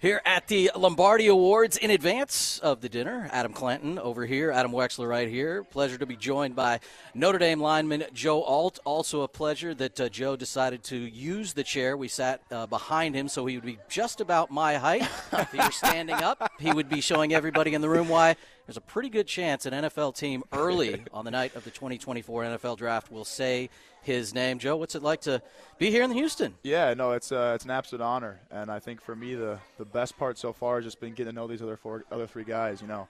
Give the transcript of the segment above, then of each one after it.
Here at the Lombardi Awards in advance of the dinner, Adam Clanton over here, Adam Wexler right here. Pleasure to be joined by Notre Dame lineman Joe Alt. Also a pleasure that uh, Joe decided to use the chair. We sat uh, behind him so he would be just about my height. if he were standing up, he would be showing everybody in the room why there's a pretty good chance an NFL team early on the night of the 2024 NFL Draft will say his name. Joe, what's it like to be here in Houston? Yeah, no, it's uh, it's an absolute honor, and I think for me the the best part so far has just been getting to know these other four other three guys. You know,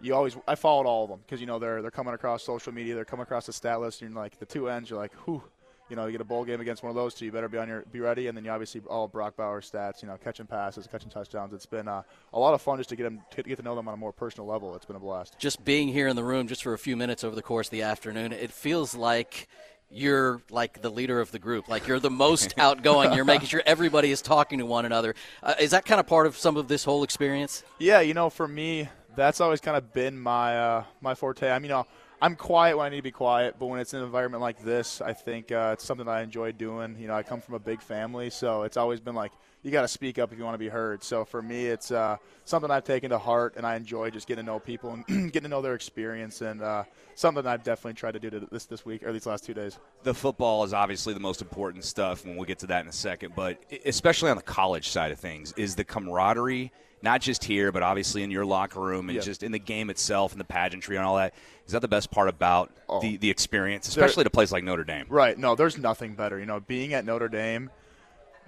you always I followed all of them because you know they're they're coming across social media, they're coming across the stat list, and you're like the two ends, you're like, whew. You know, you get a bowl game against one of those two. You better be on your be ready, and then you obviously all Brock Bowers stats. You know, catching passes, catching touchdowns. It's been uh, a lot of fun just to get them to get to know them on a more personal level. It's been a blast. Just being here in the room just for a few minutes over the course of the afternoon, it feels like you're like the leader of the group. Like you're the most outgoing. You're making sure everybody is talking to one another. Uh, is that kind of part of some of this whole experience? Yeah, you know, for me, that's always kind of been my uh, my forte. I mean, you know, I'm quiet when I need to be quiet, but when it's an environment like this, I think uh, it's something I enjoy doing. You know, I come from a big family, so it's always been like you got to speak up if you want to be heard. So for me, it's uh, something I've taken to heart, and I enjoy just getting to know people and getting to know their experience, and uh, something I've definitely tried to do this this week or these last two days. The football is obviously the most important stuff, and we'll get to that in a second. But especially on the college side of things, is the camaraderie not just here, but obviously in your locker room and just in the game itself and the pageantry and all that. Is that the best part about oh. the, the experience, especially there, at a place like Notre Dame? Right. No, there's nothing better. You know, being at Notre Dame –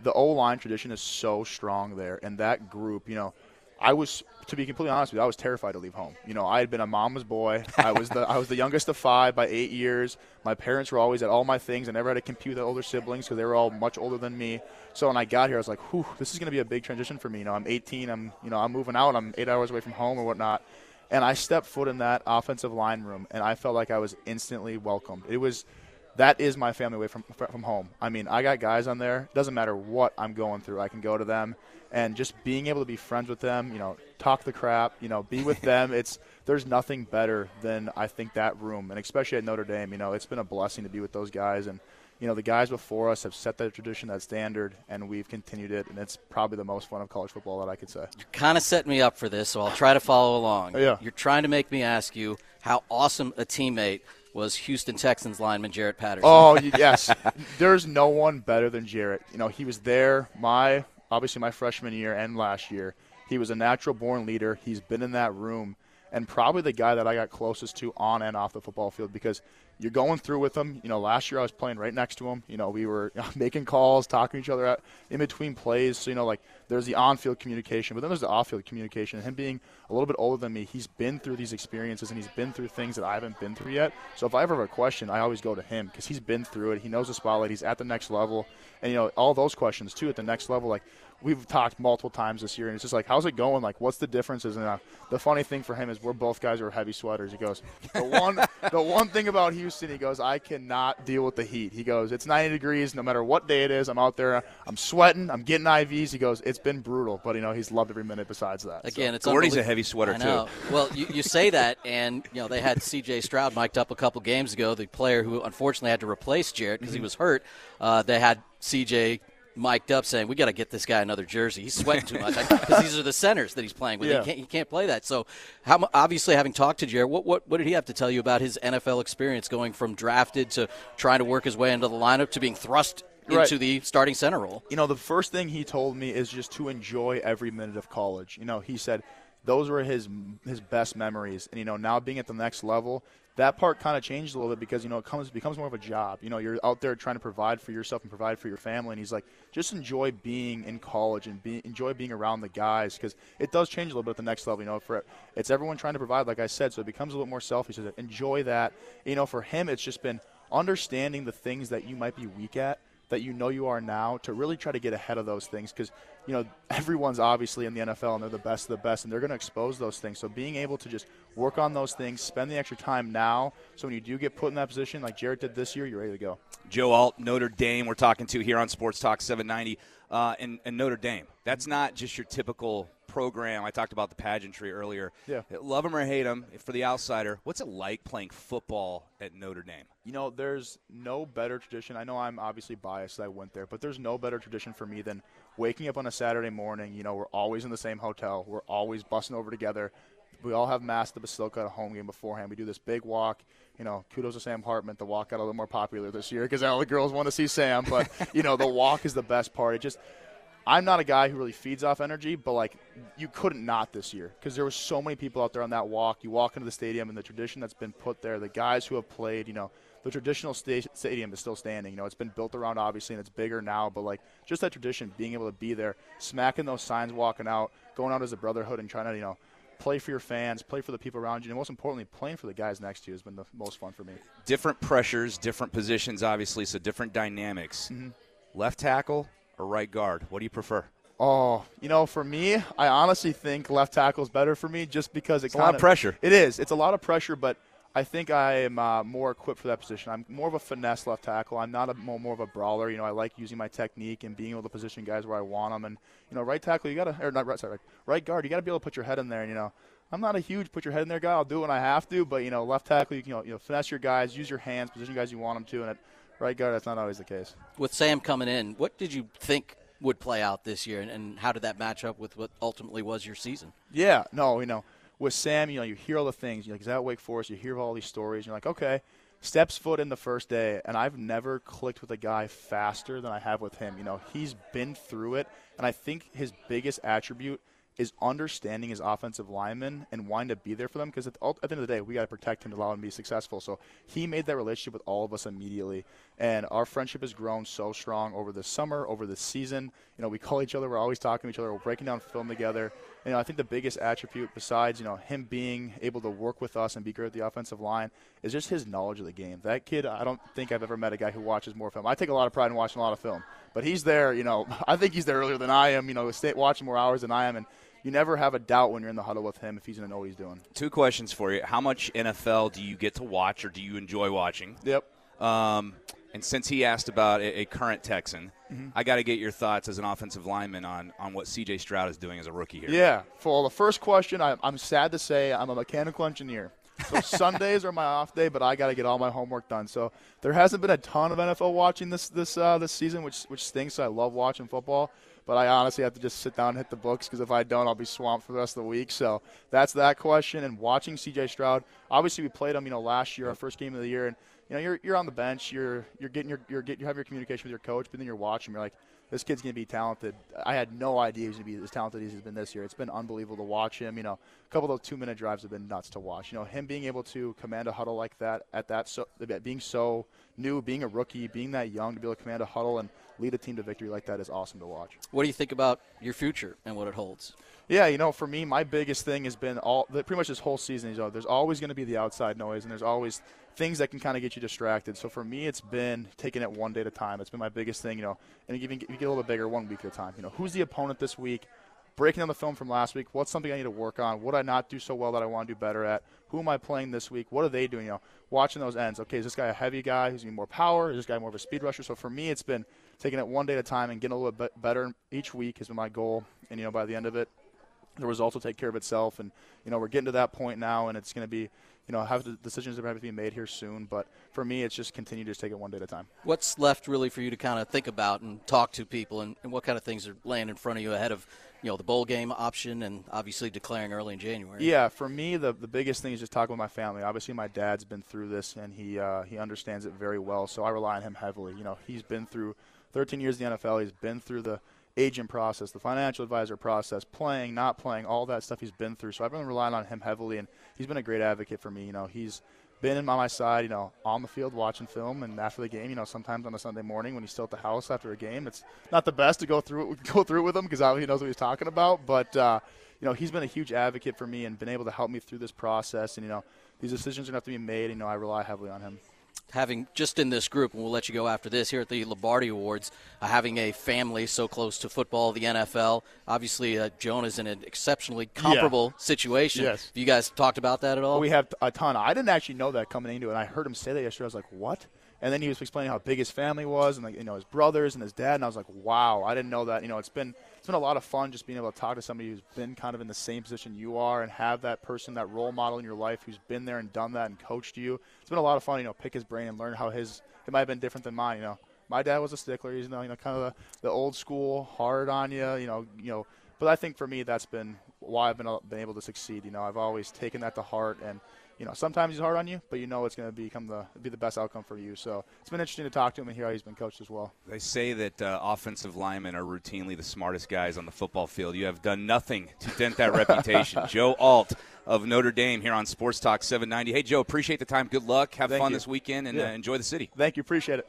the O line tradition is so strong there, and that group, you know, I was to be completely honest with you, I was terrified to leave home. You know, I had been a mama's boy. I was the I was the youngest of five by eight years. My parents were always at all my things. I never had to compete with older siblings because they were all much older than me. So when I got here, I was like, "Whew, this is going to be a big transition for me." You know, I'm 18. I'm you know I'm moving out. I'm eight hours away from home or whatnot. And I stepped foot in that offensive line room, and I felt like I was instantly welcomed. It was that is my family away from from home. I mean, I got guys on there. Doesn't matter what I'm going through, I can go to them, and just being able to be friends with them, you know, talk the crap, you know, be with them. It's there's nothing better than I think that room, and especially at Notre Dame, you know, it's been a blessing to be with those guys, and you know, the guys before us have set that tradition, that standard, and we've continued it, and it's probably the most fun of college football that I could say. You're kind of setting me up for this, so I'll try to follow along. Yeah. You're trying to make me ask you how awesome a teammate was Houston Texans lineman Jarrett Patterson. Oh yes, there's no one better than Jarrett. You know, he was there my obviously my freshman year and last year. He was a natural born leader. He's been in that room and probably the guy that I got closest to on and off the football field because you're going through with them. You know, last year I was playing right next to him. You know, we were making calls, talking to each other in between plays. So, you know, like there's the on field communication, but then there's the off field communication. And him being a little bit older than me, he's been through these experiences and he's been through things that I haven't been through yet. So if I ever have a question, I always go to him because he's been through it. He knows the spotlight. He's at the next level. And, you know, all those questions too at the next level, like we've talked multiple times this year, and it's just like, how's it going? Like, what's the differences? And uh, the funny thing for him is we're both guys who are heavy sweaters. He goes, the one, the one thing about Houston, he goes, I cannot deal with the heat. He goes, it's 90 degrees no matter what day it is. I'm out there, I'm sweating, I'm getting IVs. He goes, it's been brutal, but you know he's loved every minute besides that. Again, so. it's Gordy's a heavy sweater too. Well, you, you say that, and you know they had C.J. Stroud mic'd up a couple games ago, the player who unfortunately had to replace Jarrett because mm-hmm. he was hurt. Uh, they had C.J mic'd up saying, "We got to get this guy another jersey. He's sweating too much because these are the centers that he's playing with. Yeah. He, can't, he can't play that." So, how, obviously, having talked to Jarrett, what, what what did he have to tell you about his NFL experience, going from drafted to trying to work his way into the lineup to being thrust into right. the starting center role? You know, the first thing he told me is just to enjoy every minute of college. You know, he said those were his his best memories, and you know, now being at the next level, that part kind of changed a little bit because you know it comes becomes more of a job. You know, you're out there trying to provide for yourself and provide for your family. And he's like, just enjoy being in college and be, enjoy being around the guys because it does change a little bit at the next level. You know, for it's everyone trying to provide, like I said, so it becomes a little more selfish. So enjoy that. You know, for him, it's just been understanding the things that you might be weak at that you know you are now to really try to get ahead of those things because you know everyone's obviously in the NFL and they're the best of the best and they're going to expose those things. So being able to just work on those things, spend the extra time now, so when you do get put in that position like Jarrett did this year, you're ready to go. Joe Alt, Notre Dame, we're talking to here on Sports Talk 790, uh, and, and Notre Dame. That's not just your typical program. I talked about the pageantry earlier. Yeah. Love them or hate them, for the outsider, what's it like playing football at Notre Dame? You know, there's no better tradition. I know I'm obviously biased. I went there, but there's no better tradition for me than waking up on a Saturday morning. You know, we're always in the same hotel. We're always bussing over together. We all have mass the Basilica at a home game beforehand. We do this big walk. You know, kudos to Sam Hartman. The walk got a little more popular this year because all the girls want to see Sam. But you know, the walk is the best part. It just I'm not a guy who really feeds off energy, but like you couldn't not this year because there was so many people out there on that walk. You walk into the stadium and the tradition that's been put there, the guys who have played, you know, the traditional sta- stadium is still standing. You know, it's been built around obviously and it's bigger now, but like just that tradition, being able to be there, smacking those signs, walking out, going out as a brotherhood and trying to, you know, play for your fans, play for the people around you, and most importantly, playing for the guys next to you has been the most fun for me. Different pressures, different positions, obviously, so different dynamics. Mm-hmm. Left tackle or right guard? What do you prefer? Oh, you know, for me, I honestly think left tackle is better for me just because it's a lot of pressure. It is. It's a lot of pressure, but – I think I am uh, more equipped for that position. I'm more of a finesse left tackle. I'm not a more, more of a brawler. You know, I like using my technique and being able to position guys where I want them. And you know, right tackle, you got to, or not right, sorry, right guard, you got to be able to put your head in there. And you know, I'm not a huge put your head in there guy. I'll do it when I have to, but you know, left tackle, you can you know, you know finesse your guys, use your hands, position guys you want them to, and at right guard, that's not always the case. With Sam coming in, what did you think would play out this year, and, and how did that match up with what ultimately was your season? Yeah, no, you know with Sam, you know, you hear all the things. You're like, he's at Wake Forest. You hear all these stories. You're like, okay, steps foot in the first day, and I've never clicked with a guy faster than I have with him. You know, he's been through it, and I think his biggest attribute is understanding his offensive linemen and wanting to be there for them because at, at, the end of the day, we got to protect him to allow him to be successful. So he made that relationship with all of us immediately, and our friendship has grown so strong over the summer, over the season. You know, we call each other, we're always talking to each other, we're breaking down film together. You know, I think the biggest attribute, besides you know him being able to work with us and be great at the offensive line, is just his knowledge of the game. That kid, I don't think I've ever met a guy who watches more film. I take a lot of pride in watching a lot of film, but he's there. You know, I think he's there earlier than I am. You know, watching more hours than I am, and you never have a doubt when you're in the huddle with him if he's going to know what he's doing. Two questions for you. How much NFL do you get to watch or do you enjoy watching? Yep. Um, and since he asked about a, a current Texan, mm-hmm. I got to get your thoughts as an offensive lineman on, on what C.J. Stroud is doing as a rookie here. Yeah. For the first question, I, I'm sad to say I'm a mechanical engineer. So Sundays are my off day, but I got to get all my homework done. So there hasn't been a ton of NFL watching this this uh, this season, which which stinks. I love watching football. But I honestly have to just sit down and hit the books because if I don't, I'll be swamped for the rest of the week. So that's that question. And watching C.J. Stroud, obviously we played him, you know, last year, our first game of the year, and you know, you're you're on the bench, you're you're getting your you're getting you have your communication with your coach, but then you're watching, you're like, this kid's going to be talented. I had no idea he was going to be as talented as he's been this year. It's been unbelievable to watch him. You know, a couple of those two minute drives have been nuts to watch. You know, him being able to command a huddle like that at that so being so new, being a rookie, being that young to be able to command a huddle and lead a team to victory like that is awesome to watch. What do you think about your future and what it holds? Yeah, you know, for me, my biggest thing has been all pretty much this whole season. You know, there's always going to be the outside noise, and there's always things that can kind of get you distracted. So for me, it's been taking it one day at a time. It's been my biggest thing. You know, and even you get a little bit bigger one week at a time. You know, who's the opponent this week? Breaking down the film from last week. What's something I need to work on? What I not do so well that I want to do better at? Who am I playing this week? What are they doing? You know, watching those ends. Okay, is this guy a heavy guy? Who's need more power? Is this guy more of a speed rusher? So for me, it's been taking it one day at a time and getting a little bit better each week has been my goal. And you know, by the end of it, the results will take care of itself. And you know, we're getting to that point now, and it's going to be, you know, have the decisions that have to be made here soon. But for me, it's just continue to just take it one day at a time. What's left really for you to kind of think about and talk to people, and, and what kind of things are laying in front of you ahead of you know the bowl game option and obviously declaring early in January. Yeah, for me the the biggest thing is just talking with my family. Obviously my dad's been through this and he uh, he understands it very well, so I rely on him heavily. You know, he's been through 13 years in the NFL. He's been through the agent process, the financial advisor process, playing, not playing, all that stuff he's been through. So I've been relying on him heavily, and he's been a great advocate for me. You know, he's been on my side, you know, on the field watching film, and after the game, you know, sometimes on a Sunday morning when he's still at the house after a game, it's not the best to go through it, go through with him because he knows what he's talking about. But uh, you know, he's been a huge advocate for me and been able to help me through this process. And you know, these decisions are going to have to be made. And, you know, I rely heavily on him having just in this group, and we'll let you go after this here at the Lombardi Awards, uh, having a family so close to football, the NFL. Obviously, uh, Joan is in an exceptionally comparable yeah. situation. Yes. Have you guys talked about that at all? We have a ton. I didn't actually know that coming into it. I heard him say that yesterday. I was like, what? And then he was explaining how big his family was, and like you know his brothers and his dad, and I was like, wow, I didn't know that. You know, it's been it's been a lot of fun just being able to talk to somebody who's been kind of in the same position you are and have that person, that role model in your life who's been there and done that and coached you. It's been a lot of fun, you know, pick his brain and learn how his it might have been different than mine. You know, my dad was a stickler. He's you know, you know kind of the, the old school, hard on you. You know, you know. But I think for me, that's been why I've been uh, been able to succeed. You know, I've always taken that to heart and you know, sometimes he's hard on you, but you know it's going to become the be the best outcome for you. So it's been interesting to talk to him and hear how he's been coached as well. They say that uh, offensive linemen are routinely the smartest guys on the football field. You have done nothing to dent that reputation. Joe Alt of Notre Dame here on Sports Talk 790. Hey, Joe, appreciate the time. Good luck. Have Thank fun you. this weekend and Yeah. uh, enjoy the city. Thank you, appreciate it.